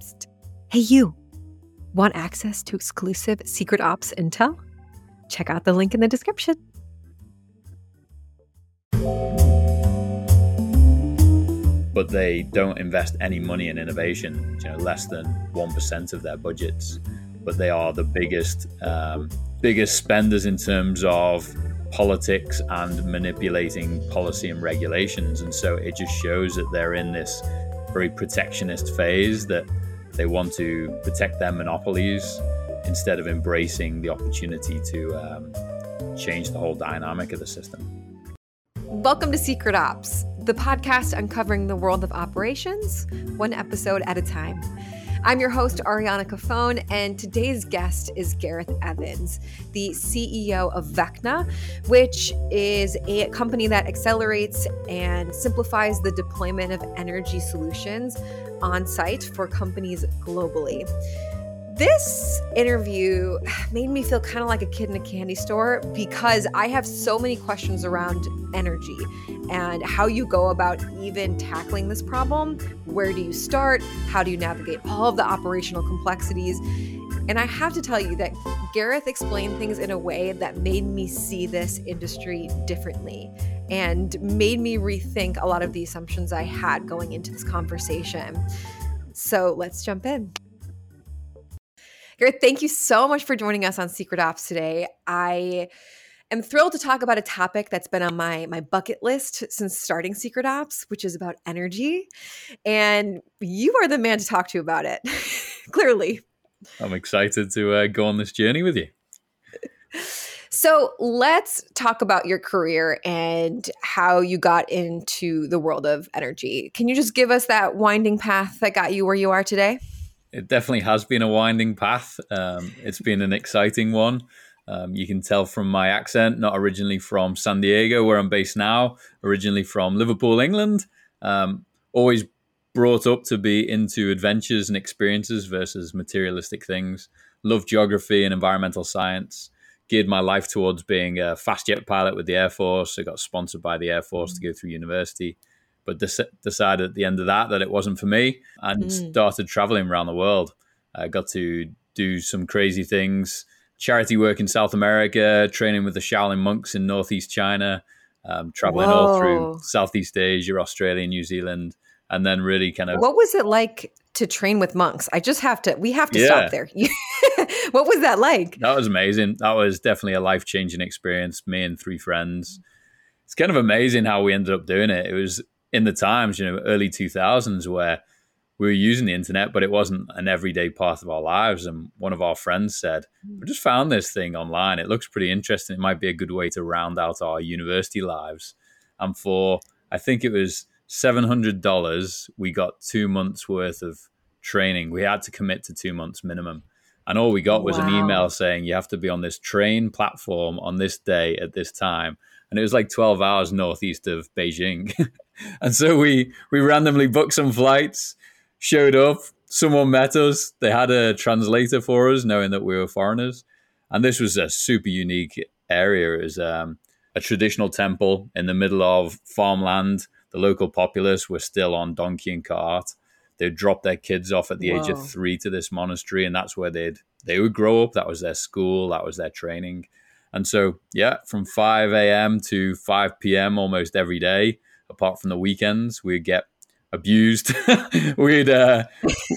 Psst. Hey, you. Want access to exclusive Secret Ops intel? Check out the link in the description. But they don't invest any money in innovation, you know, less than 1% of their budgets. But they are the biggest, um, biggest spenders in terms of politics and manipulating policy and regulations. And so it just shows that they're in this very protectionist phase that they want to protect their monopolies instead of embracing the opportunity to um, change the whole dynamic of the system. Welcome to Secret Ops, the podcast uncovering the world of operations, one episode at a time. I'm your host, Ariana Cofone, and today's guest is Gareth Evans, the CEO of Veckta, which is a company that accelerates and simplifies the deployment of energy solutions on site for companies globally. This interview made me feel kind of like a kid in a candy store because I have so many questions around energy and how you go about even tackling this problem. Where do you start? How do you navigate all of the operational complexities? And I have to tell you that Gareth explained things in a way that made me see this industry differently and made me rethink a lot of the assumptions I had going into this conversation. So let's jump in. Gareth, thank you so much for joining us on Secret Ops today. I am thrilled to talk about a topic that's been on my my bucket list since starting Secret Ops, which is about energy. And you are the man to talk to about it. Clearly. I'm excited to uh, go on this journey with you. So let's talk about your career and how you got into the world of energy. Can you just give us that winding path that got you where you are today? It definitely has been a winding path. Um, it's been an exciting one. Um, you can tell from my accent, not originally from San Diego, where I'm based now, originally from Liverpool, England. Um, always brought up to be into adventures and experiences versus materialistic things. Love geography and environmental science. Geared my life towards being a fast jet pilot with the Air Force. I got sponsored by the Air Force to go through university, but de- decided at the end of that that it wasn't for me and mm. started traveling around the world. I got to do some crazy things charity work in South America, training with the Shaolin monks in Northeast China, um, traveling Whoa. all through Southeast Asia, Australia, New Zealand, and then really kind of. What was it like to train with monks? I just have to. We have to yeah. stop there. what was that like? That was amazing. That was definitely a life changing experience. Me and three friends. It's kind of amazing how we ended up doing it. It was in the times, you know, early two thousands where we were using the internet, but it wasn't an everyday part of our lives. And one of our friends said. We just found this thing online. It looks pretty interesting. It might be a good way to round out our university lives. And for, I think it was $700, we got two months worth of training. We had to commit to two months minimum. And all we got was wow. an email saying, You have to be on this train platform on this day at this time. And it was like 12 hours northeast of Beijing. and so we, we randomly booked some flights showed up. Someone met us. They had a translator for us, knowing that we were foreigners. And this was a super unique area. It was um, a traditional temple in the middle of farmland. The local populace were still on donkey and cart. They'd drop their kids off at the Whoa. age of three to this monastery, and that's where they'd they would grow up. That was their school. That was their training. And so, yeah, from 5 a.m. to 5 p.m. almost every day, apart from the weekends, we'd get abused. we'd uh,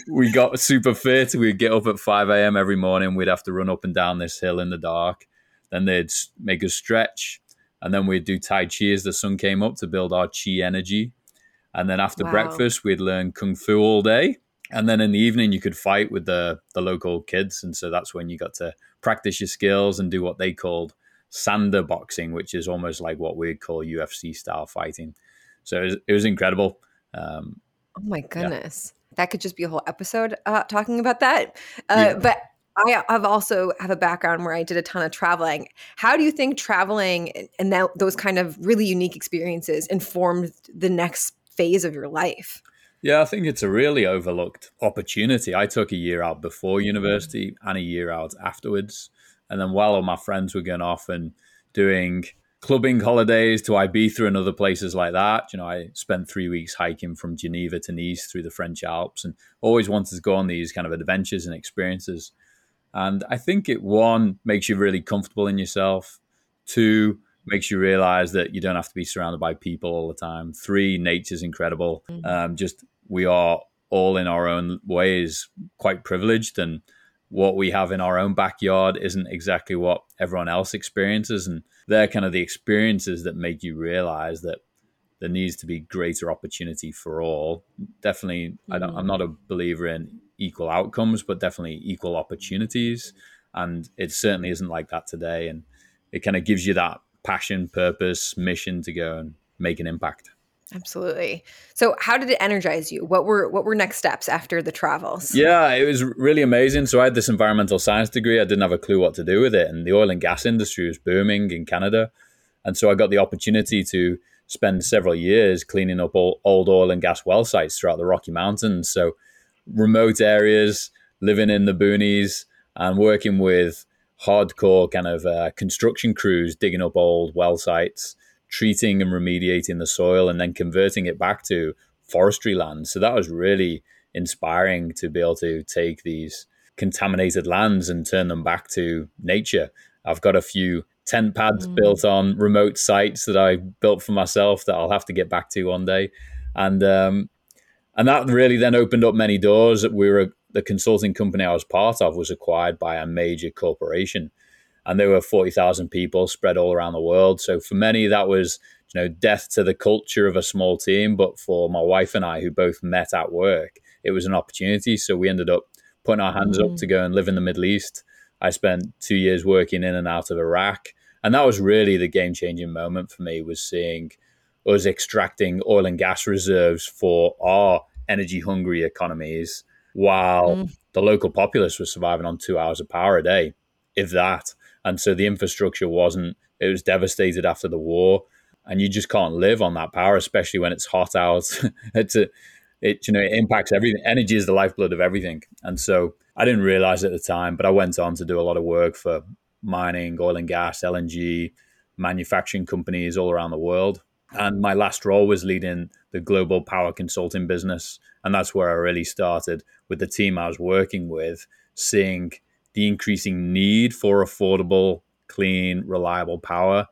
we got super fit. We'd get up at five a.m. every morning. We'd have to run up and down this hill in the dark. Then they'd make us stretch, and then we'd do tai chi as the sun came up to build our chi energy. And then after wow. breakfast, we'd learn kung fu all day. And then in the evening, you could fight with the the local kids, and so that's when you got to practice your skills and do what they called sanda boxing, which is almost like what we'd call UFC style fighting. So it was, it was incredible. Um, oh my goodness, yeah. that could just be a whole episode uh, talking about that. Uh, yeah. But I have also have a background where I did a ton of traveling. How do you think traveling and that, those kind of really unique experiences informed the next phase of your life? Yeah, I think it's a really overlooked opportunity. I took a year out before university and a year out afterwards. And then while all my friends were going off and doing clubbing holidays to Ibiza and other places like that. You know, I spent three weeks hiking from Geneva to Nice through the French Alps and always wanted to go on these kind of adventures and experiences. And I think it, one, makes you really comfortable in yourself. Two, makes you realize that you don't have to be surrounded by people all the time. Three, nature's incredible. Mm-hmm. Um, just we are all in our own ways quite privileged and what we have in our own backyard isn't exactly what everyone else experiences. And they're kind of the experiences that make you realize that there needs to be greater opportunity for all. Definitely, mm. I don't, I'm not a believer in equal outcomes, but definitely equal opportunities. And it certainly isn't like that today. And it kind of gives you that passion, purpose, mission to go and make an impact. Absolutely. So how did it energize you? What were what were next steps after the travels? Yeah, it was really amazing. So I had this environmental science degree. I didn't have a clue what to do with it and the oil and gas industry was booming in Canada. And so I got the opportunity to spend several years cleaning up all old oil and gas well sites throughout the Rocky Mountains. So remote areas, living in the boonies and working with hardcore kind of uh, construction crews digging up old well sites treating and remediating the soil and then converting it back to forestry land. So that was really inspiring to be able to take these contaminated lands and turn them back to nature. I've got a few tent pads mm. built on remote sites that I built for myself that I'll have to get back to one day. And um, and that really then opened up many doors. We were the consulting company I was part of was acquired by a major corporation and there were 40,000 people spread all around the world. So for many, that was you know death to the culture of a small team. But for my wife and I, who both met at work, it was an opportunity. So we ended up putting our hands mm. up to go and live in the Middle East. I spent two years working in and out of Iraq, and that was really the game changing moment for me. Was seeing us extracting oil and gas reserves for our energy hungry economies while mm. the local populace was surviving on two hours of power a day, if that and so the infrastructure wasn't. It was devastated after the war, and you just can't live on that power, especially when it's hot out. it's a, it you know it impacts everything. Energy is the lifeblood of everything, and so I didn't realize at the time, but I went on to do a lot of work for mining, oil and gas, LNG, manufacturing companies all around the world. And my last role was leading the global power consulting business. And that's where I really started with the team I was working with, seeing the increasing need for affordable, clean, reliable power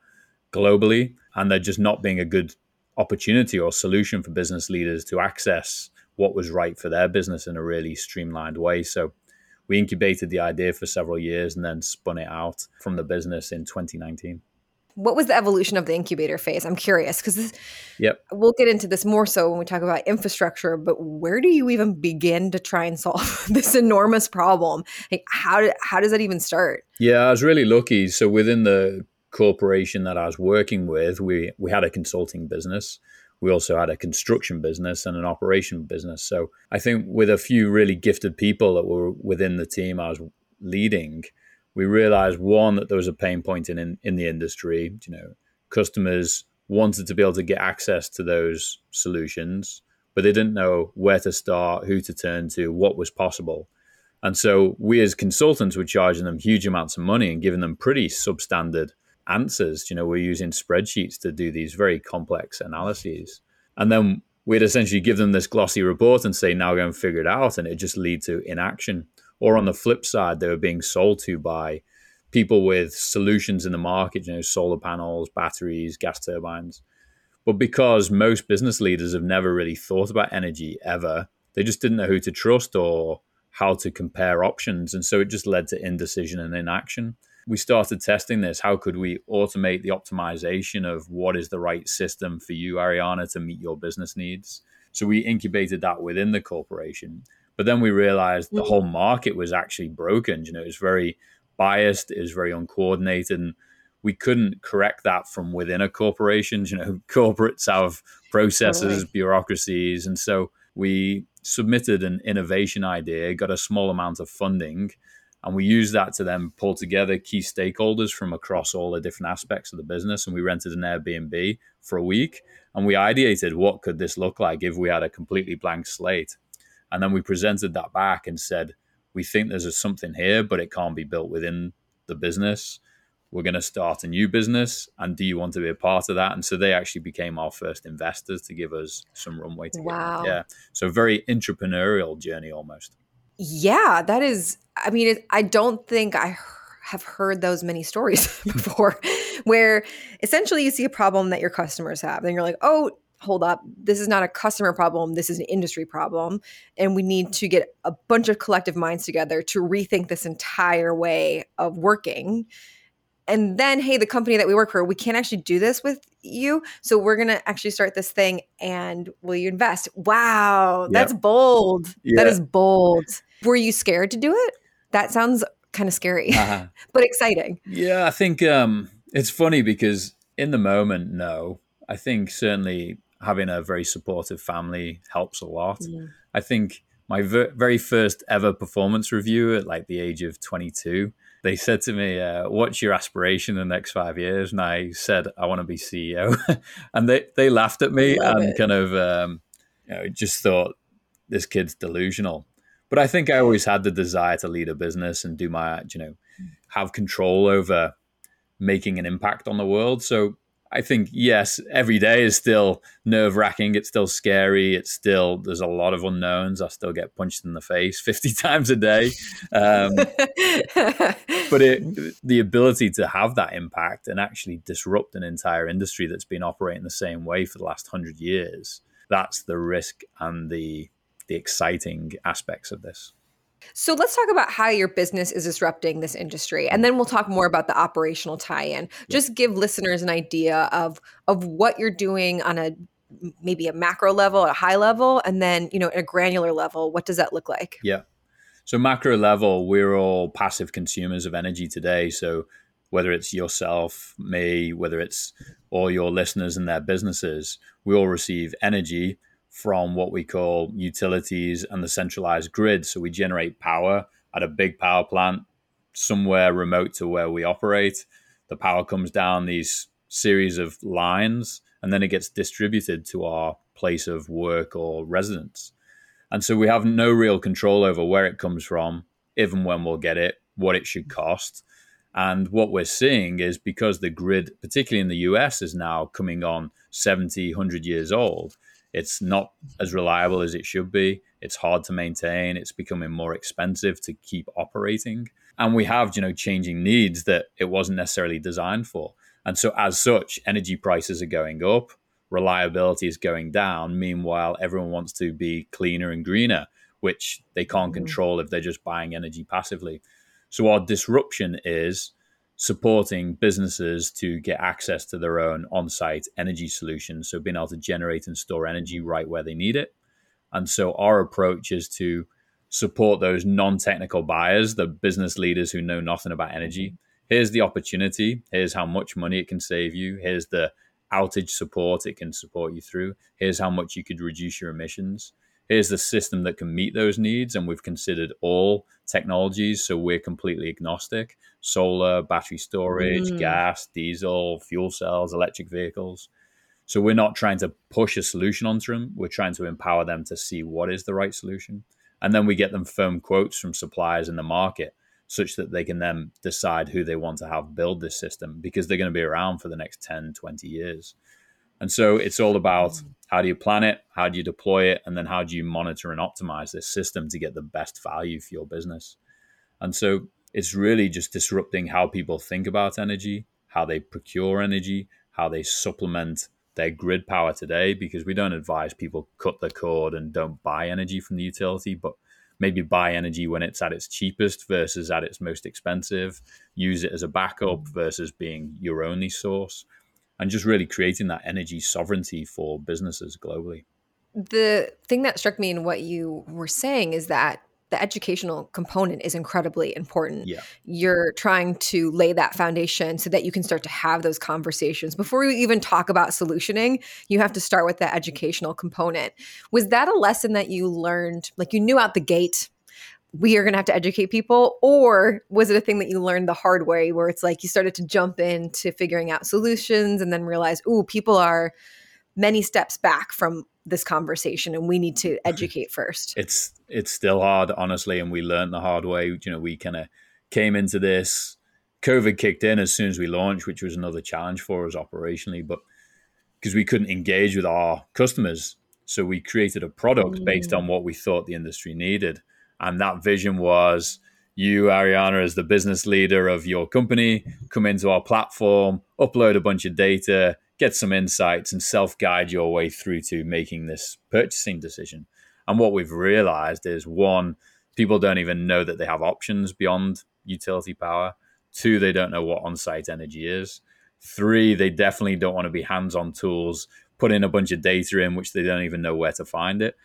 globally, and there just not being a good opportunity or solution for business leaders to access what was right for their business in a really streamlined way. So we incubated the idea for several years and then spun it out from the business in 2019 what was the evolution of the incubator phase? I'm curious because yep. we'll get into this more so when we talk about infrastructure. But where do you even begin to try and solve this enormous problem? Like how how does that even start? Yeah, I was really lucky. So within the corporation that I was working with, we we had a consulting business. We also had a construction business and an operation business. So I think with a few really gifted people that were within the team I was leading, we realized one that there was a pain point in, in in the industry. You know, customers wanted to be able to get access to those solutions, but they didn't know where to start, who to turn to, what was possible. And so we as consultants were charging them huge amounts of money and giving them pretty substandard answers. You know, we're using spreadsheets to do these very complex analyses. And then we'd essentially give them this glossy report and say, now go and figure it out. And it just lead to inaction. Or on the flip side, they were being sold to by people with solutions in the market, you know, solar panels, batteries, gas turbines. But because most business leaders have never really thought about energy ever, they just didn't know who to trust or how to compare options. And so it just led to indecision and inaction. We started testing this. How could we automate the optimization of what is the right system for you, Ariana, to meet your business needs? So we incubated that within the corporation. But then we realized the mm. whole market was actually broken. You know, it was very biased, it was very uncoordinated, and we couldn't correct that from within a corporation. You know, corporates have processes, totally. bureaucracies, and so we submitted an innovation idea, got a small amount of funding, and we used that to then pull together key stakeholders from across all the different aspects of the business. And we rented an Airbnb for a week, and we ideated what could this look like if we had a completely blank slate. And then we presented that back and said, we think there's a something here, but it can't be built within the business. we're going to start a new business and do you want to be a part of that? And so they actually became our first investors to give us some runway to wow. Get, yeah. So very entrepreneurial journey almost. Yeah that is i mean it, i don't think i have heard those many stories before where essentially you see a problem that your customers have and you're like oh hold up, this is not a customer problem, this is an industry problem. And we need to get a bunch of collective minds together to rethink this entire way of working. And then, hey, the company that we work for, we can't actually do this with you. So we're going to actually start this thing and will you invest? Wow, that's yep. bold. Yeah. That is bold. Were you scared to do it? That sounds kind of scary, uh-huh. but exciting. Yeah, I think um, it's funny because in the moment, no. I think certainly having a very supportive family helps a lot. Yeah. I think my ver- very first ever performance review at like the age of 22, they said to me, uh, "What's your aspiration in the next five years?" And I said, "I want to be CEO," and they they laughed at me and it. kind of um, you know just thought this kid's delusional. But I think I always had the desire to lead a business and do my you know have control over making an impact on the world. So I think yes, every day is still nerve wracking. It's still scary. It's still there's a lot of unknowns. I still get punched in the face fifty times a day. Um, but it, the ability to have that impact and actually disrupt an entire industry that's been operating the same way for the last hundred years, that's the risk and the the exciting aspects of this. So let's talk about how your business is disrupting this industry and then we'll talk more about the operational tie-in. Just give listeners an idea of of what you're doing on a maybe a macro level, a high level and then, you know, at a granular level, what does that look like? Yeah. So macro level, we're all passive consumers of energy today, so whether it's yourself, me, whether it's all your listeners and their businesses, we all receive energy from what we call utilities and the centralized grid. So we generate power at a big power plant somewhere remote to where we operate. The power comes down these series of lines and then it gets distributed to our place of work or residence. And so we have no real control over where it comes from, even when we'll get it, what it should cost. And what we're seeing is because the grid, particularly in the US, is now coming on 70, 100 years old, it's not as reliable as it should be. It's hard to maintain. It's becoming more expensive to keep operating. And we have, you know, changing needs that it wasn't necessarily designed for. And so as such, energy prices are going up, reliability is going down. Meanwhile, everyone wants to be cleaner and greener, which they can't mm-hmm. control if they're just buying energy passively. So our disruption is supporting businesses to get access to their own on site energy solutions. So, being able to generate and store energy right where they need it. And so, our approach is to support those non technical buyers, the business leaders who know nothing about energy. Here's the opportunity. Here's how much money it can save you. Here's the outage support it can support you through. Here's how much you could reduce your emissions here's the system that can meet those needs. And we've considered all technologies. So we're completely agnostic solar, battery storage, mm. gas, diesel, fuel cells, electric vehicles. So we're not trying to push a solution onto them. We're trying to empower them to see what is the right solution. And then we get them firm quotes from suppliers in the market such that they can then decide who they want to have build this system because they're going to be around for the next 10, 20 years. And so it's all about mm. how do you plan it, how do you deploy it, and then how do you monitor and optimize this system to get the best value for your business. And so it's really just disrupting how people think about energy, how they procure energy, how they supplement their grid power today, because we don't advise people cut the cord and don't buy energy from the utility, but maybe buy energy when it's at its cheapest versus at its most expensive, use it as a backup mm. versus being your only source and just really creating that energy sovereignty for businesses globally. The thing that struck me in what you were saying is that the educational component is incredibly important. Yeah. You're trying to lay that foundation so that you can start to have those conversations. Before you even talk about solutioning, you have to start with that educational component. Was that a lesson that you learned, like you knew out the gate, we are going to have to educate people or was it a thing that you learned the hard way where it's like you started to jump into figuring out solutions and then realize oh people are many steps back from this conversation and we need to educate first it's it's still hard honestly and we learned the hard way you know we kind of came into this COVID kicked in as soon as we launched, which was another challenge for us operationally, but because we couldn't engage with our customers. So we created a product mm. based on what we thought the industry needed. And that vision was you, Ariana, as the business leader of your company, come into our platform, upload a bunch of data, get some insights, and self guide your way through to making this purchasing decision. And what we've realized is one, people don't even know that they have options beyond utility power. Two, they don't know what on site energy is. Three, they definitely don't want to be hands on tools, put in a bunch of data in which they don't even know where to find it.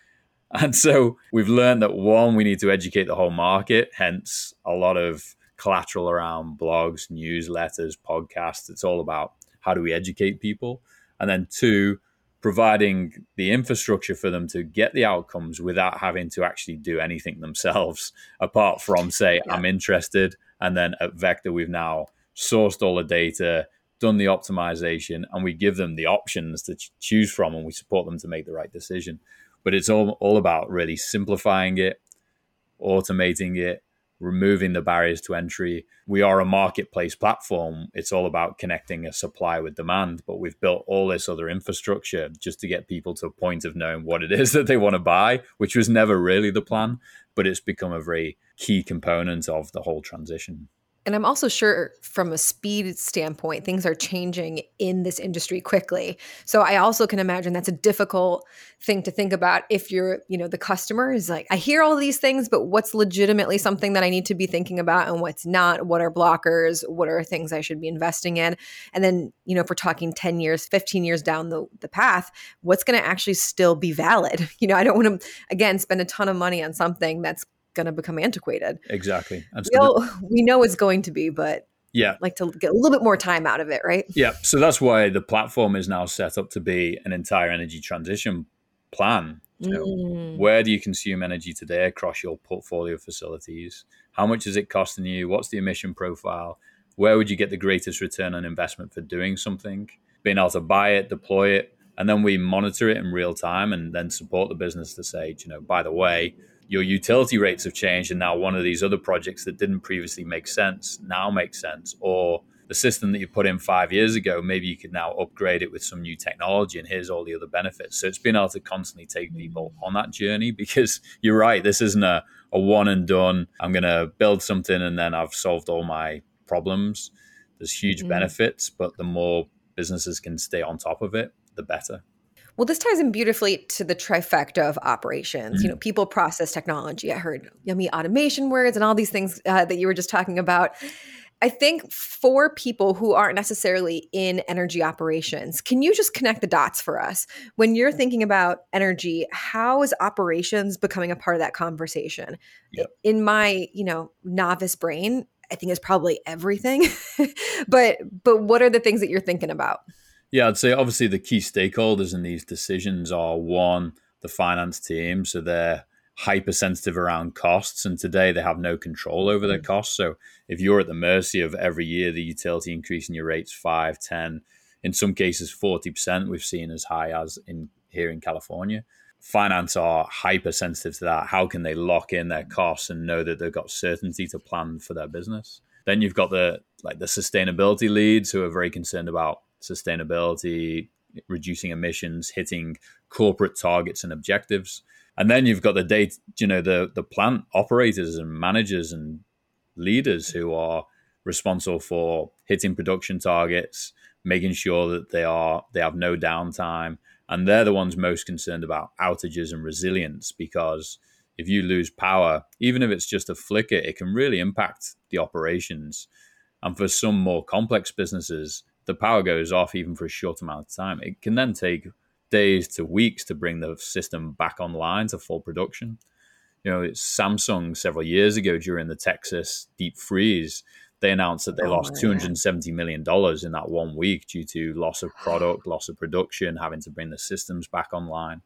And so we've learned that one, we need to educate the whole market, hence a lot of collateral around blogs, newsletters, podcasts. It's all about how do we educate people? And then two, providing the infrastructure for them to get the outcomes without having to actually do anything themselves, apart from say, yeah. I'm interested. And then at Veckta, we've now sourced all the data, done the optimization, and we give them the options to ch- choose from, and we support them to make the right decision. But it's all, all about really simplifying it, automating it, removing the barriers to entry. We are a marketplace platform. It's all about connecting a supply with demand, but we've built all this other infrastructure just to get people to a point of knowing what it is that they want to buy, which was never really the plan, but it's become a very key component of the whole transition. And I'm also sure from a speed standpoint, things are changing in this industry quickly. So I also can imagine that's a difficult thing to think about if you're, you know, the customer is like, I hear all these things, but what's legitimately something that I need to be thinking about and what's not? What are blockers? What are things I should be investing in? And then, you know, if we're talking 10 years, 15 years down the, the path, what's going to actually still be valid? You know, I don't want to, again, spend a ton of money on something that's going to become antiquated. Exactly. And so we, know, we know it's going to be, but yeah, like to get a little bit more time out of it, right? Yeah. So that's why the platform is now set up to be an entire energy transition plan. Know, mm. Where do you consume energy today across your portfolio facilities? How much is it costing you? What's the emission profile? Where would you get the greatest return on investment for doing something? Being able to buy it, deploy it, and then we monitor it in real time and then support the business to say, you know, by the way, your utility rates have changed and now one of these other projects that didn't previously make sense now makes sense or the system that you put in five years ago maybe you could now upgrade it with some new technology and here's all the other benefits. So it's been able to constantly take people on that journey because you're right this isn't a, a one and done i'm going to build something and then i've solved all my problems. There's huge mm-hmm. benefits but the more businesses can stay on top of it the better well, this ties in beautifully to the trifecta of operations. Mm-hmm. You know, people, process, technology. I heard yummy automation words and all these things uh, that you were just talking about. I think for people who aren't necessarily in energy operations, can you just connect the dots for us? When you're thinking about energy, how is operations becoming a part of that conversation? Yep. In my, you know, novice brain, I think it's probably everything. but but what are the things that you're thinking about? Yeah, I'd say obviously the key stakeholders in these decisions are one, the finance team. So they're hypersensitive around costs. And today they have no control over their mm. costs. So if you're at the mercy of every year the utility increasing your rates 5, 10, in some cases 40%, we've seen as high as in here in California. Finance are hypersensitive to that. How can they lock in their costs and know that they've got certainty to plan for their business? Then you've got the like the sustainability leads who are very concerned about sustainability, reducing emissions, hitting corporate targets and objectives. And then you've got the data, you know, the the plant operators and managers and leaders who are responsible for hitting production targets, making sure that they are they have no downtime, and they're the ones most concerned about outages and resilience because if you lose power, even if it's just a flicker, it can really impact the operations. And for some more complex businesses, the power goes off even for a short amount of time. It can then take days to weeks to bring the system back online to full production. You know, it's Samsung several years ago during the Texas deep freeze. They announced that they oh, lost two hundred and seventy million dollars in that one week due to loss of product, loss of production, having to bring the systems back online,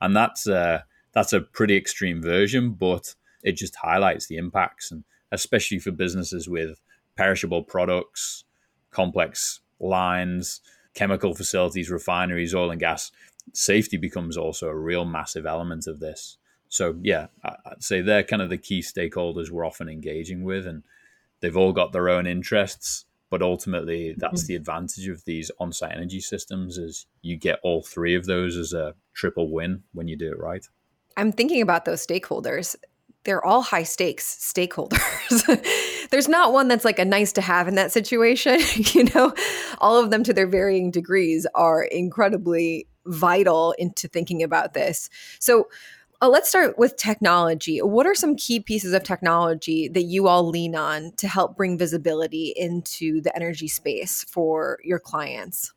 and that's uh, that's a pretty extreme version, but it just highlights the impacts, and especially for businesses with perishable products, complex lines, chemical facilities, refineries, oil and gas, safety becomes also a real massive element of this. So yeah, I'd say they're kind of the key stakeholders we're often engaging with, and they've all got their own interests but ultimately that's the advantage of these on-site energy systems is you get all three of those as a triple win when you do it right. I'm thinking about those stakeholders. They're all high stakes stakeholders there's not one that's like a nice to have in that situation you know all of them to their varying degrees are incredibly vital into thinking about this so uh, let's start with technology. What are some key pieces of technology that you all lean on to help bring visibility into the energy space for your clients?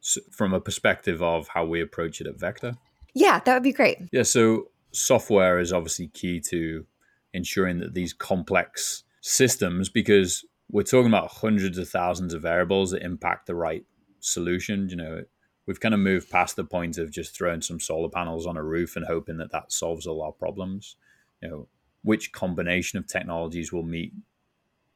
So from a perspective of how we approach it at Veckta? Yeah, that would be great. Yeah, so software is obviously key to ensuring that these complex systems, because we're talking about hundreds of thousands of variables that impact the right solution. You know, we've kind of moved past the point of just throwing some solar panels on a roof and hoping that that solves all our problems. You know, which combination of technologies will meet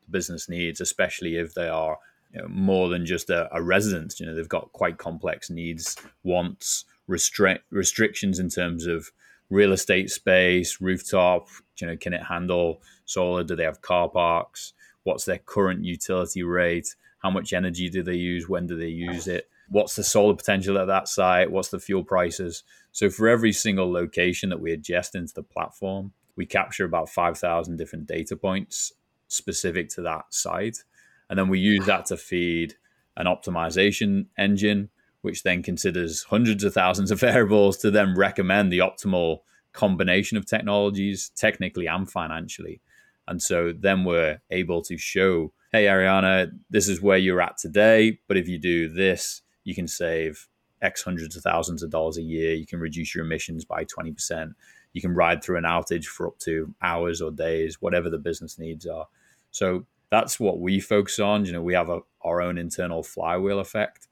the business needs, especially if they are you know, more than just a, a residence. You know, they've got quite complex needs, wants, restrict restrictions in terms of real estate space, rooftop. You know, can it handle solar? Do they have car parks? What's their current utility rate? How much energy do they use? When do they use it? what's the solar potential at that site, what's the fuel prices. So for every single location that we ingest into the platform, we capture about 5,000 different data points specific to that site. And then we use that to feed an optimization engine, which then considers hundreds of thousands of variables to then recommend the optimal combination of technologies, technically and financially. And so then we're able to show, hey, Ariana, this is where you're at today. But if you do this, you can save X hundreds of thousands of dollars a year. You can reduce your emissions by 20%. You can ride through an outage for up to hours or days, whatever the business needs are. So that's what we focus on. You know, we have a, our own internal flywheel effect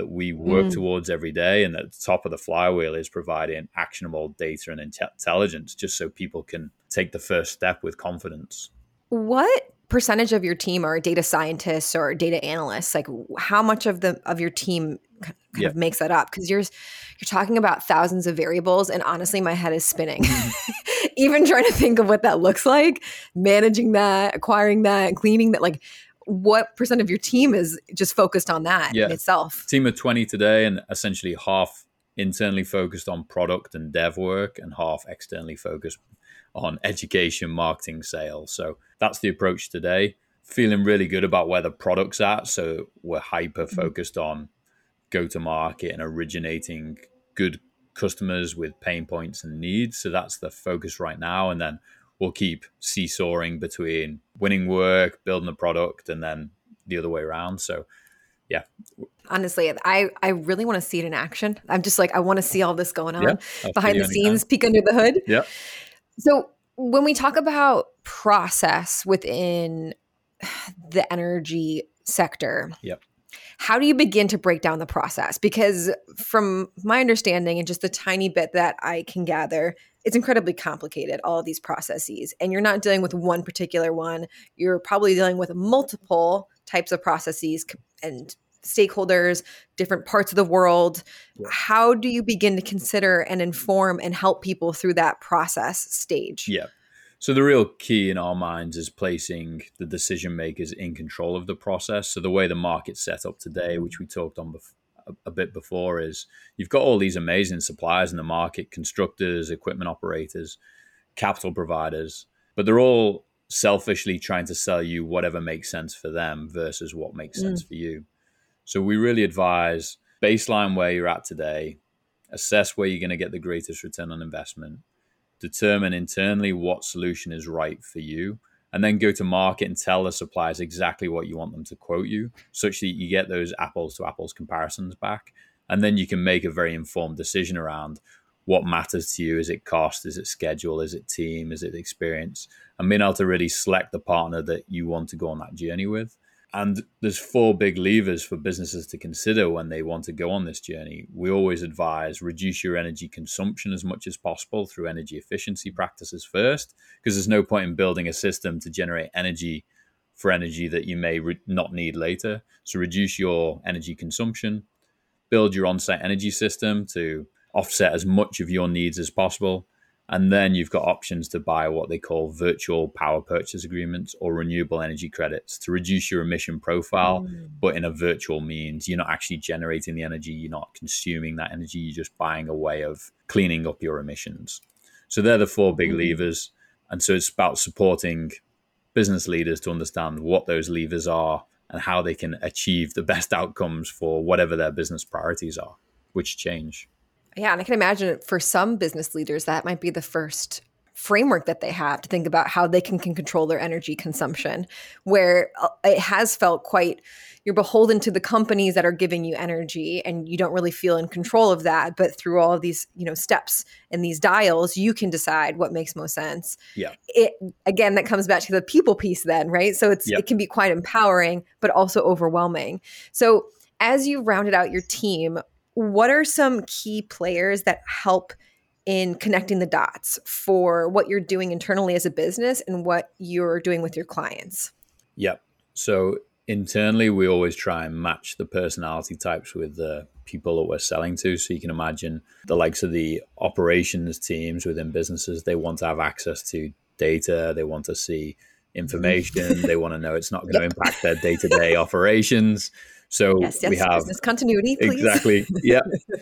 that we work mm. towards every day. And at the top of the flywheel is providing actionable data and intelligence just so people can take the first step with confidence. What percentage of your team are data scientists or data analysts like how much of the of your team kind yeah. of makes that up because you're you're talking about thousands of variables and honestly my head is spinning even trying to think of what that looks like managing that acquiring that cleaning that like what percent of your team is just focused on that yeah. in itself team of 20 today and essentially half internally focused on product and dev work and half externally focused on education, marketing, sales. So that's the approach today. Feeling really good about where the product's at. So we're hyper mm-hmm. focused on go to market and originating good customers with pain points and needs. So that's the focus right now. And then we'll keep seesawing between winning work, building the product, and then the other way around. So yeah. Honestly, I, I really want to see it in action. I'm just like, I want to see all this going on yeah, behind the scenes, peek under the hood. Yeah. So when we talk about process within the energy sector, yep. how do you begin to break down the process? Because from my understanding and just the tiny bit that I can gather, it's incredibly complicated, all of these processes. And you're not dealing with one particular one. You're probably dealing with multiple types of processes and stakeholders, different parts of the world. Yeah. How do you begin to consider and inform and help people through that process stage? Yeah. So the real key in our minds is placing the decision makers in control of the process. So the way the market's set up today, which we talked on bef- a, bit before, is you've got all these amazing suppliers in the market, constructors, equipment operators, capital providers, but they're all selfishly trying to sell you whatever makes sense for them versus what makes mm. sense for you. So we really advise baseline where you're at today, assess where you're going to get the greatest return on investment, determine internally what solution is right for you, and then go to market and tell the suppliers exactly what you want them to quote you, such that you get those apples to apples comparisons back. And then you can make a very informed decision around what matters to you. Is it cost? Is it schedule? Is it team? Is it experience? And being able to really select the partner that you want to go on that journey with. And there's four big levers for businesses to consider when they want to go on this journey. We always advise reduce your energy consumption as much as possible through energy efficiency practices first, because there's no point in building a system to generate energy for energy that you may re- not need later. So reduce your energy consumption, build your on-site energy system to offset as much of your needs as possible, And then you've got options to buy what they call virtual power purchase agreements or renewable energy credits to reduce your emission profile, mm. but in a virtual means. You're not actually generating the energy, you're not consuming that energy, you're just buying a way of cleaning up your emissions. So they're the four big mm. levers. And so it's about supporting business leaders to understand what those levers are and how they can achieve the best outcomes for whatever their business priorities are, which change. Yeah, and I can imagine for some business leaders that might be the first framework that they have to think about how they can, can control their energy consumption where uh, it has felt quite you're beholden to the companies that are giving you energy and you don't really feel in control of that but through all of these you know steps and these dials you can decide what makes most sense. Yeah. It again that comes back to the people piece then right? So it's it can be quite empowering but also overwhelming. So as you've rounded out your team what are some key players that help in connecting the dots for what you're doing internally as a business and what you're doing with your clients? Yep. So internally, we always try and match the personality types with the people that we're selling to. So you can imagine the likes of the operations teams within businesses, they want to have access to data, they want to see mm. information, they want to know it's not going to impact their day to day operations. So yes, yes, we have business continuity, please. Exactly. Yeah.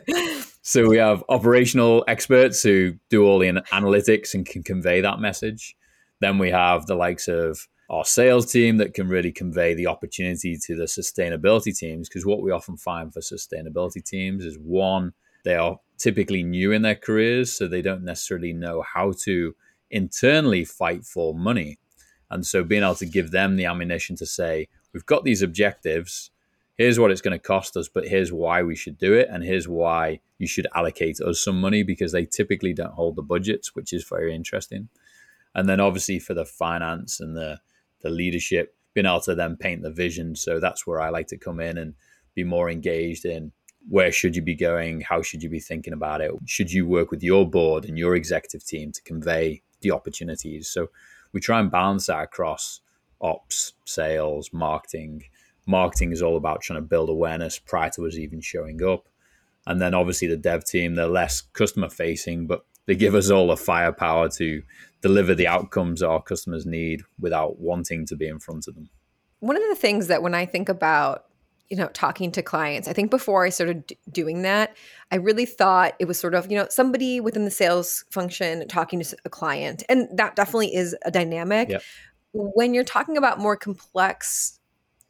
so we have operational experts who do all the analytics and can convey that message. Then we have the likes of our sales team that can really convey the opportunity to the sustainability teams. Because what we often find for sustainability teams is one, they are typically new in their careers, so they don't necessarily know how to internally fight for money. And so being able to give them the ammunition to say, we've got these objectives here's what it's going to cost us, but here's why we should do it, and here's why you should allocate us some money because they typically don't hold the budgets, which is very interesting. And then obviously for the finance and the the leadership, being able to then paint the vision. So that's where I like to come in and be more engaged in where should you be going, how should you be thinking about it, should you work with your board and your executive team to convey the opportunities. So we try and balance that across ops, sales, marketing, marketing is all about trying to build awareness prior to us even showing up. And then obviously the dev team, they're less customer facing, but they give us all the firepower to deliver the outcomes our customers need without wanting to be in front of them. One of the things that when I think about you know talking to clients i think before i started d- doing that i really thought it was sort of you know somebody within the sales function talking to a client and that definitely is a dynamic yep. when you're talking about more complex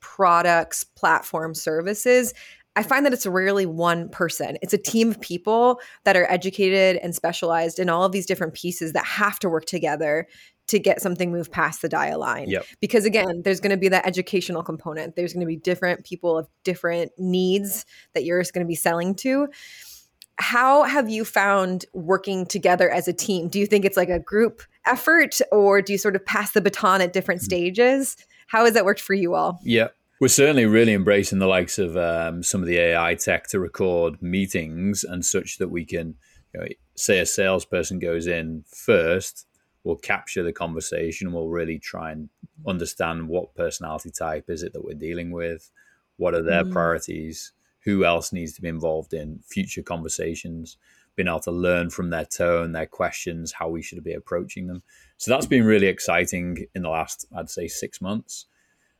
products, platform services, I find that it's rarely one person. It's a team of people that are educated and specialized in all of these different pieces that have to work together to get something moved past the dial line. Yep. Because again, there's going to be that educational component. There's going to be different people of different needs that you're just going to be selling to. How have you found working together as a team? Do you think it's like a group effort or do you sort of pass the baton at different mm-hmm. stages? How has that worked for you all? Yeah. We're certainly really embracing the likes of um, some of the AI tech to record meetings and such that we can, you know, say, a salesperson goes in first, we'll capture the conversation. We'll really try and understand what personality type is it that we're dealing with, what are their mm. priorities, who else needs to be involved in future conversations, being able to learn from their tone, their questions, how we should be approaching them. So that's been really exciting in the last, I'd say, six months.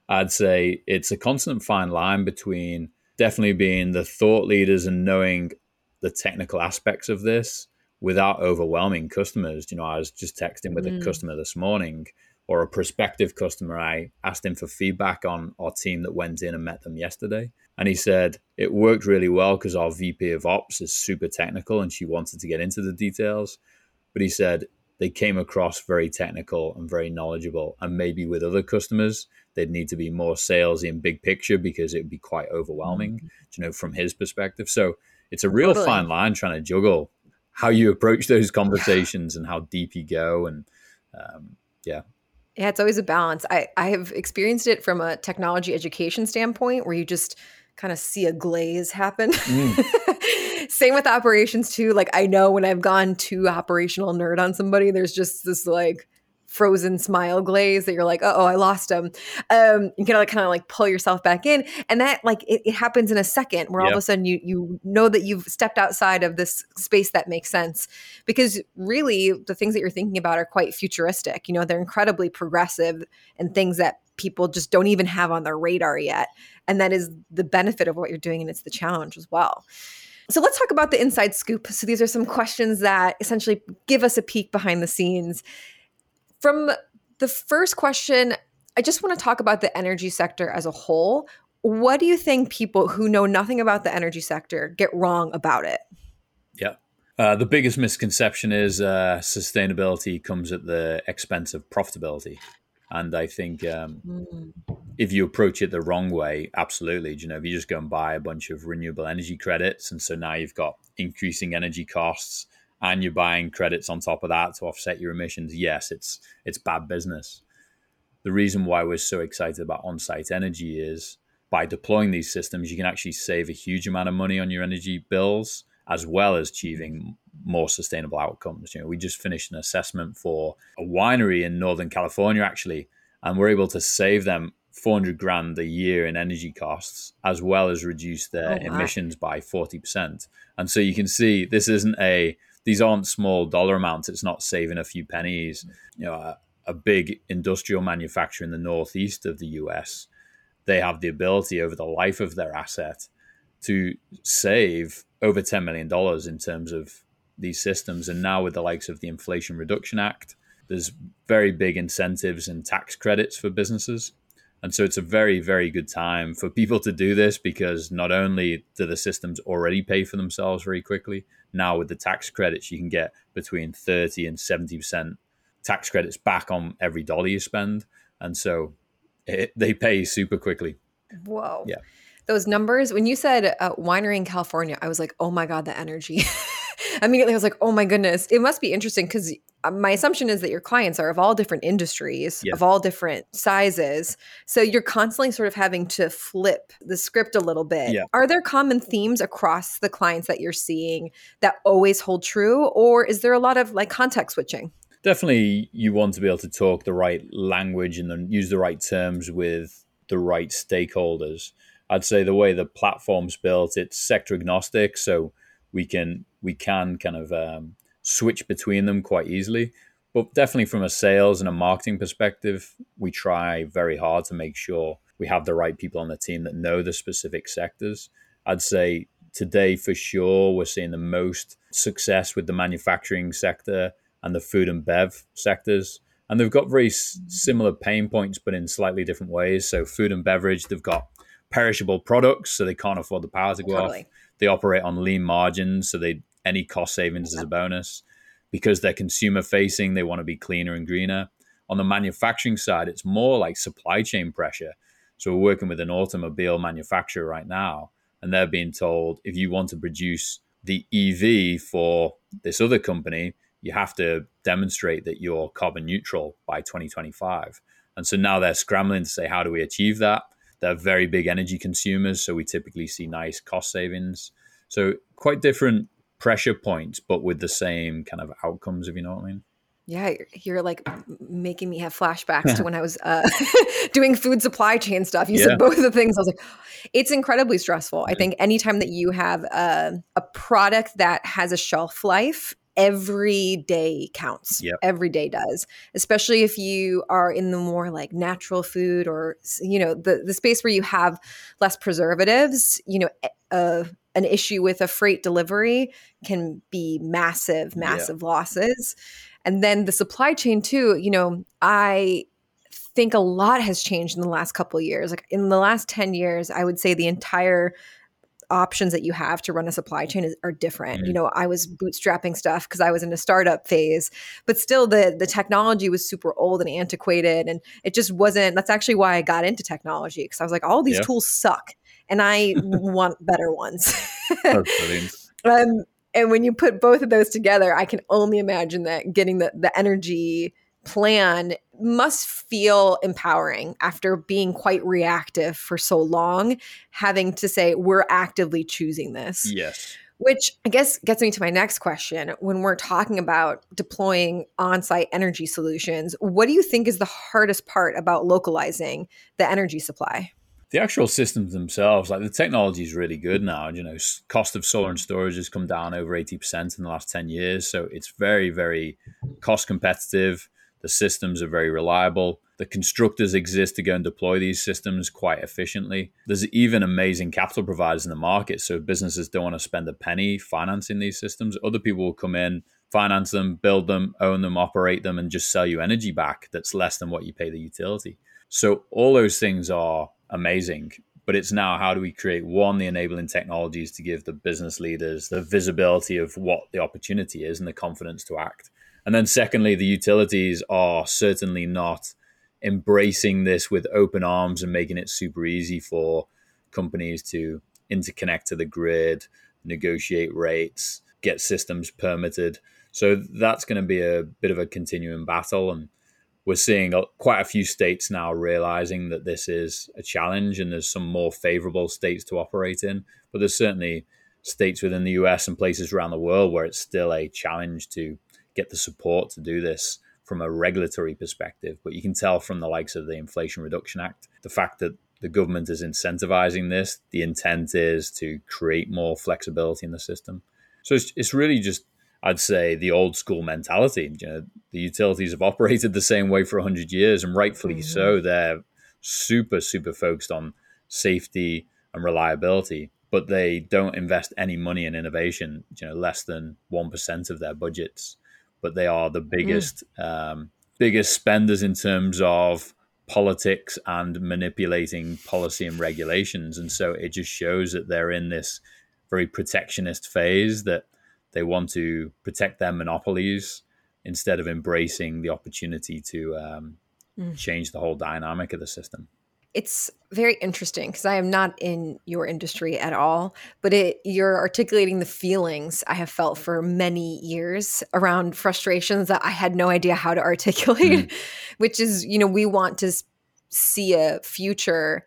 I'd say it's a constant fine line between definitely being the thought leaders and knowing the technical aspects of this without overwhelming customers. You know, I was just texting with mm. a customer this morning or a prospective customer. I asked him for feedback on our team that went in and met them yesterday. And he said it worked really well because our VP of Ops is super technical and she wanted to get into the details. But he said they came across very technical and very knowledgeable. And maybe with other customers, they'd need to be more salesy and big picture because it would be quite overwhelming, mm-hmm. you know, from his perspective. So it's a real totally. fine line trying to juggle how you approach those conversations and how deep you go. And um, yeah. Yeah, it's always a balance. I, I have experienced it from a technology education standpoint where you just kind of see a glaze happen. Mm. Same with operations too. Like I know when I've gone too operational nerd on somebody, there's just this like frozen smile glaze that you're like, oh, I lost him. Um, you gotta like, kind of like pull yourself back in, and that like it, it happens in a second, where all of a sudden you you know that you've stepped outside of this space that makes sense, because really the things that you're thinking about are quite futuristic. You know, they're incredibly progressive and things that people just don't even have on their radar yet, and that is the benefit of what you're doing, and it's the challenge as well. So let's talk about the inside scoop. So these are some questions that essentially give us a peek behind the scenes. From the first question, I just want to talk about the energy sector as a whole. What do you think people who know nothing about the energy sector get wrong about it? Yeah. Uh, the biggest misconception is uh, sustainability comes at the expense of profitability. And I think um, if you approach it the wrong way, absolutely. You know, if you just go and buy a bunch of renewable energy credits, and so now you've got increasing energy costs, and you're buying credits on top of that to offset your emissions. Yes, it's it's bad business. The reason why we're so excited about on-site energy is by deploying these systems, you can actually save a huge amount of money on your energy bills, as well as achieving more sustainable outcomes. You know, we just finished an assessment for a winery in Northern California, actually, and we're able to save them 400 grand a year in energy costs, as well as reduce their Oh, wow. emissions by 40%. And so you can see this isn't a, these aren't small dollar amounts. It's not saving a few pennies. You know, a, a big industrial manufacturer in the northeast of the US, they have the ability over the life of their asset to save over $10 million in terms of these systems. And now with the likes of the Inflation Reduction Act, there's very big incentives and tax credits for businesses. And so it's a very, very good time for people to do this because not only do the systems already pay for themselves very quickly, now with the tax credits, you can get between 30 and 70% tax credits back on every dollar you spend. And so it, they pay super quickly. Whoa. Yeah. Those numbers, when you said uh, winery in California, I was like, oh my God, the energy. Immediately, I was like, oh my goodness. It must be interesting because my assumption is that your clients are of all different industries, Yeah. of all different sizes. So you're constantly sort of having to flip the script a little bit. Yeah. Are there common themes across the clients that you're seeing that always hold true? Or is there a lot of like context switching? definitely you want to be able to talk the right language and then use the right terms with the right stakeholders i'd say the way the platform's built it's sector agnostic so we can we can kind of um, switch between them quite easily but definitely from a sales and a marketing perspective we try very hard to make sure we have the right people on the team that know the specific sectors i'd say today for sure we're seeing the most success with the manufacturing sector and the food and bev sectors. And they've got very s- similar pain points, but in slightly different ways. So, food and beverage, they've got perishable products, so they can't afford the power to go Totally. off. They operate on lean margins, so they any cost savings is a bonus. Because they're consumer facing, they want to be cleaner and greener. On the manufacturing side, it's more like supply chain pressure. So we're working with an automobile manufacturer right now, and they're being told if you want to produce the EV for this other company, you have to demonstrate that you're carbon neutral by 2025. And so now they're scrambling to say, how do we achieve that? They're very big energy consumers, so we typically see nice cost savings. So quite different pressure points, but with the same kind of outcomes, if you know what I mean. Yeah, you're, like making me have flashbacks to when I was uh, doing food supply chain stuff. You Yeah. said both of the things. I was like, it's incredibly stressful. I think anytime that you have uh, a product that has a shelf life, every day counts. Yep. Every day does, especially if you are in the more like natural food or you know the the space where you have less preservatives. You know, uh, an issue with a freight delivery can be massive, Yeah. massive losses and then the supply chain too you know i think a lot has changed in the last couple of years like in the last 10 years i would say the entire options that you have to run a supply chain is, are different you Mhm. know i was bootstrapping stuff because i was in a startup phase but still the the technology was super old and antiquated and it just wasn't that's actually why i got into technology because i was like all these Yeah. tools suck and i want better ones um, and when you put both of those together, I can only imagine that getting the, the energy plan must feel empowering after being quite reactive for so long, having to say, we're actively choosing this. Yes. Which I guess gets me to my next question. When we're talking about deploying on site energy solutions, what do you think is the hardest part about localizing the energy supply? The actual systems themselves, like the technology is really good now. You know, cost of solar and storage has come down over 80% in the last 10 years. So it's very, very cost competitive. The systems are very reliable. The constructors exist to go and deploy these systems quite efficiently. There's even amazing capital providers in the market. So businesses don't want to spend a penny financing these systems. Other people will come in, finance them, build them, own them, operate them, and just sell you energy back that's less than what you pay the utility. So all those things are amazing. But it's now how do we create one, the enabling technologies to give the business leaders the visibility of what the opportunity is and the confidence to act. And then, secondly, the utilities are certainly not embracing this with open arms and making it super easy for companies to interconnect to the grid, negotiate rates, get systems permitted. So that's going to be a bit of a continuing battle. And we're seeing quite a few states now realizing that this is a challenge and there's some more favorable states to operate in. But there's certainly states within the US and places around the world where it's still a challenge to get the support to do this from a regulatory perspective. But you can tell from the likes of the Inflation Reduction Act, the fact that the government is incentivizing this, the intent is to create more flexibility in the system. So it's, it's really just, I'd say, the old school mentality. You know, the utilities have operated the same way for 100 years, and rightfully mm-hmm. so. They're super, super focused on safety and reliability but they don't invest any money in innovation, you know, less than 1% of their budgets but they are the biggest mm. um, biggest spenders in terms of politics and manipulating policy and regulations. And so it just shows that they're in this very protectionist phase that they want to protect their monopolies instead of embracing the opportunity to um, mm. change the whole dynamic of the system it's very interesting because I am not in your industry at all, but it you're articulating the feelings I have felt for many years around frustrations that I had no idea how to articulate, mm. which is, you know, we want to see a future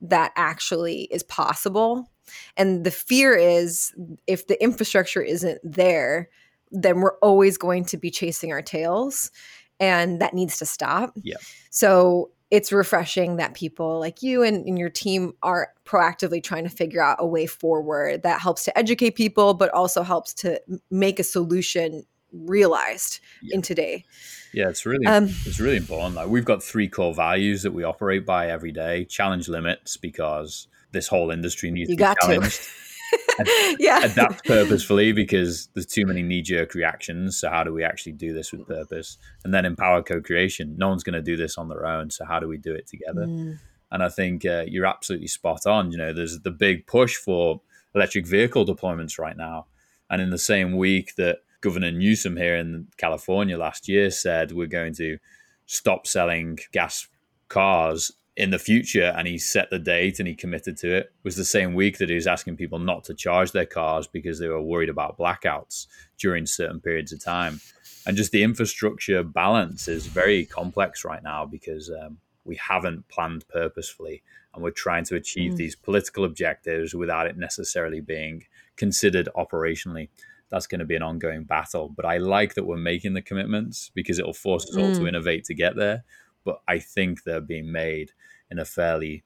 that actually is possible. And the fear is if the infrastructure isn't there, then we're always going to be chasing our tails and that needs to stop. Yeah. So it's refreshing that people like you and, and, your team are proactively trying to figure out a way forward that helps to educate people, but also helps to make a solution realized yeah. in today. Yeah, it's really um, it's really important. Like we've got three core values that we operate by every day: challenge limits because this whole industry needs you to be challenged. Yeah. adapt purposefully because there's too many knee jerk reactions. So, how do we actually do this with purpose? And then empower co creation. No one's going to do this on their own. So, how do we do it together? Mm. And I think uh, you're absolutely spot on. You know, there's the big push for electric vehicle deployments right now. And in the same week that Governor Newsom here in California last year said we're going to stop selling gas cars in the future and he set the date and he committed to it was the same week that he was asking people not to charge their cars because they were worried about blackouts during certain periods of time and just the infrastructure balance is very complex right now because um, we haven't planned purposefully and we're trying to achieve mm. these political objectives without it necessarily being considered operationally that's going to be an ongoing battle but i like that we're making the commitments because it'll force us mm. all to mm. innovate to get there but I think they're being made in a fairly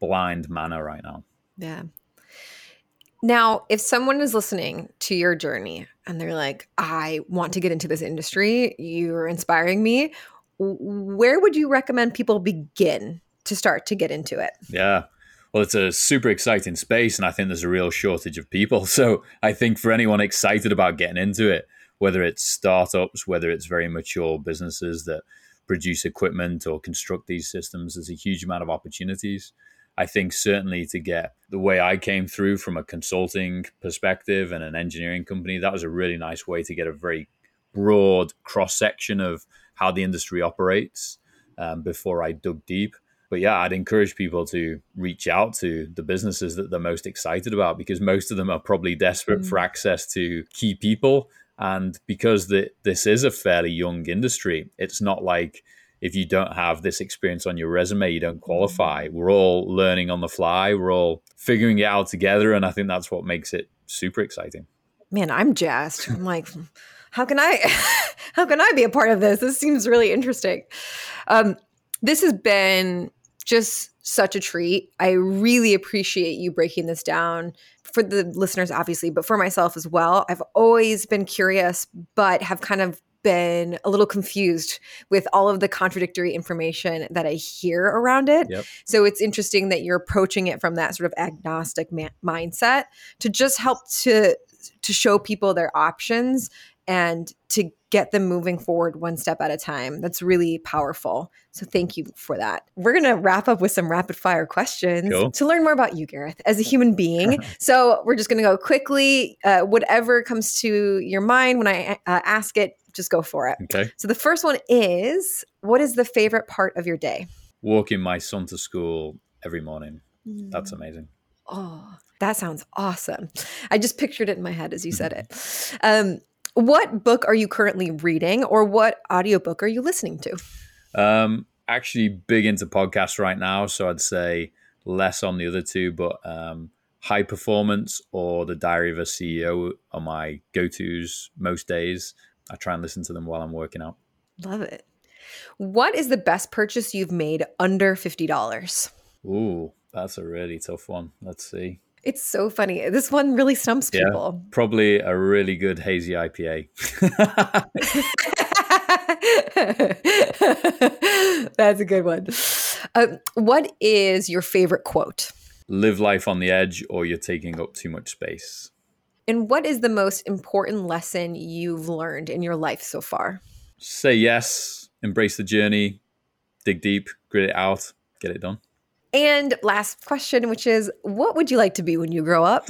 blind manner right now. Yeah. Now, if someone is listening to your journey and they're like, I want to get into this industry, you're inspiring me, where would you recommend people begin to start to get into it? Yeah. Well, it's a super exciting space, and I think there's a real shortage of people. So I think for anyone excited about getting into it, whether it's startups, whether it's very mature businesses that produce equipment or construct these systems. There's a huge amount of opportunities. I think certainly to get the way I came through from a consulting perspective and an engineering company, that was a really nice way to get a very broad cross section of how the industry operates um, before I dug deep. But yeah, I'd encourage people to reach out to the businesses that they're most excited about because most of them are probably desperate mm. for access to key people and because the, this is a fairly young industry, it's not like if you don't have this experience on your resume, you don't qualify. We're all learning on the fly. We're all figuring it out together. And I think that's what makes it super exciting. man, I'm jazzed. I'm like, how can I, how can I be a part of this? This seems really interesting. Um, this has been just such a treat. I really appreciate you breaking this down for the listeners, obviously, but for myself as well. I've always been curious, but have kind of been a little confused with all of the contradictory information that I hear around it. Yep. So it's interesting that you're approaching it from that sort of agnostic ma- mindset to just help to to show people their options and to get them moving forward one step at a time. That's really powerful. So thank you for that. We're going to wrap up with some rapid fire questions Cool. to learn more about you, Gareth, as a human being. so we're just going to go quickly. Uh, whatever comes to your mind when I uh, ask it, just go for it. Okay. So the first one is what is the favorite part of your day? Walking my son to school every morning. That's amazing. Oh, that sounds awesome. I just pictured it in my head as you said it. Um, what book are you currently reading or what audiobook are you listening to? Um, actually, big into podcasts right now, so I'd say less on the other two, but um, High Performance or The Diary of a CEO are my go tos most days. I try and listen to them while I'm working out. Love it. What is the best purchase you've made under $50? Ooh, that's a really tough one. Let's see. It's so funny. This one really stumps Yeah. people. Probably a really good hazy IPA. That's a good one. Um, what is your favorite quote? Live life on the edge, or you're taking up too much space. And what is the most important lesson you've learned in your life so far? Say yes, embrace the journey, dig deep, grit it out, get it done. And last question, which is what would you like to be when you grow up?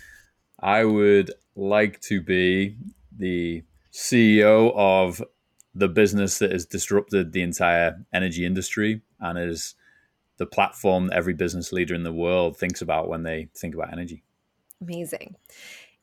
I would like to be the CEO of the business that has disrupted the entire energy industry and is the platform that every business leader in the world thinks about when they think about energy. Amazing.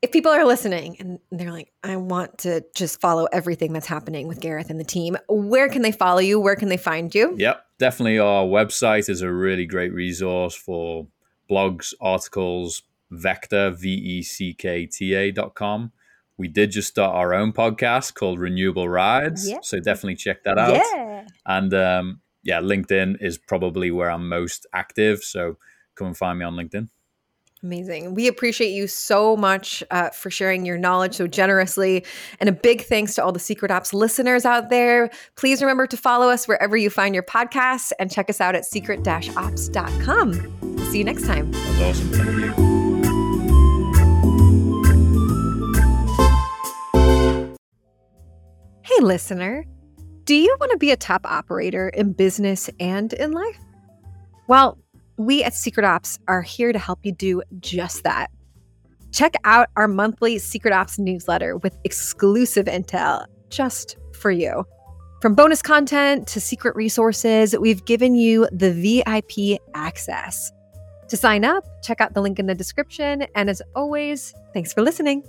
If people are listening and they're like, I want to just follow everything that's happening with Gareth and the team, where can they follow you? Where can they find you? Yep, definitely our website is a really great resource for blogs, articles, Veckta, V E C K T A dot com. We did just start our own podcast called Renewable Rides. Yeah. So definitely check that out. Yeah. And um, yeah, LinkedIn is probably where I'm most active. So come and find me on LinkedIn. Amazing. We appreciate you so much uh, for sharing your knowledge so generously. And a big thanks to all the Secret Ops listeners out there. Please remember to follow us wherever you find your podcasts and check us out at secret ops.com. See you next time. That was awesome. Thank you. Hey, listener. Do you want to be a top operator in business and in life? Well, we at Secret Ops are here to help you do just that. Check out our monthly Secret Ops newsletter with exclusive intel just for you. From bonus content to secret resources, we've given you the VIP access. To sign up, check out the link in the description. And as always, thanks for listening.